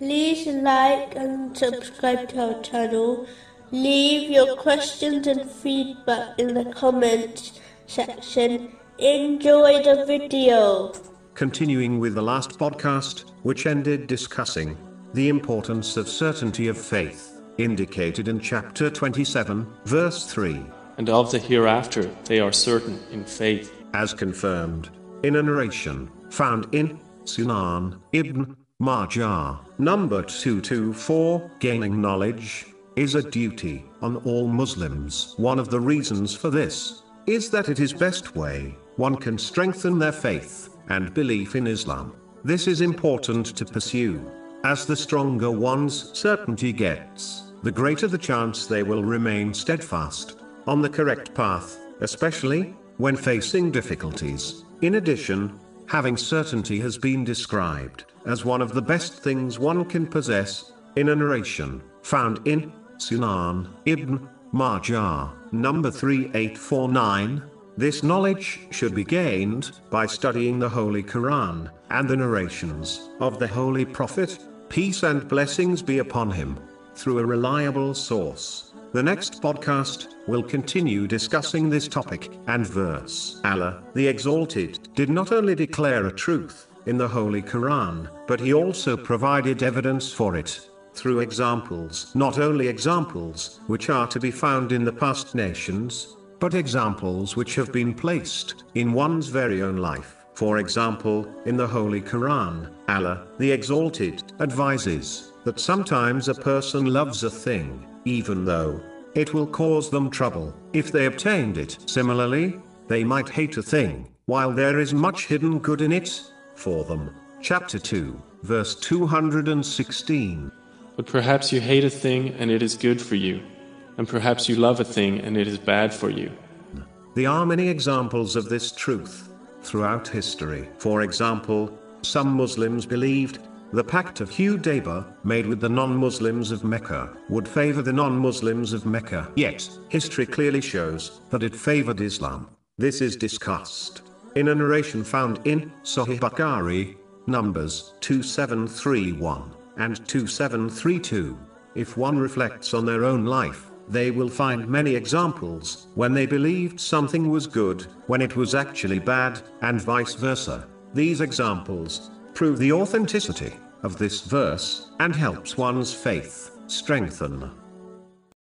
like and subscribe to our channel. Leave your questions and feedback in the comments section. Enjoy the video. Continuing with the last podcast, which ended discussing the importance of certainty of faith, indicated in chapter 27, verse 3, and of the hereafter they are certain in faith. as confirmed in a narration found in Sunan ibn Majah, number 224. Gaining knowledge is a duty on all Muslims. One of the reasons for this is that it is best way one can strengthen their faith and belief in Islam. This is important to pursue. As the stronger one's certainty gets, the greater the chance they will remain steadfast on the correct path, especially when facing difficulties. In addition, having certainty has been described as one of the best things one can possess in a narration found in Sunan ibn Majah, number 3849. This knowledge should be gained by studying the Holy Quran and the narrations of the Holy Prophet, peace and blessings be upon him, through a reliable source. The next podcast will continue discussing this topic and verse. Allah, the Exalted, did not only declare a truth in the Holy Quran, but he also provided evidence for it through examples. Not only examples which are to be found in the past nations, but examples which have been placed in one's very own life. For example, in the Holy Quran, Allah, the Exalted, advises that sometimes a person loves a thing, even though it will cause them trouble if they obtained it. Similarly, they might hate a thing, while there is much hidden good in it for them. Chapter 2, verse 216. But perhaps you hate a thing and it is good for you, and perhaps you love a thing and it is bad for you. There are many examples of this truth throughout history. For example, some Muslims believed the Pact of Hudaybiyyah, made with the non-Muslims of Mecca, would favor the non-Muslims of Mecca. Yet, history clearly shows that it favored Islam. This is discussed in a narration found in Sahih Bukhari, Numbers 2731 and 2732. If one reflects on their own life, they will find many examples when they believed something was good, when it was actually bad, and vice versa. These examples prove the authenticity of this verse and helps one's faith strengthen.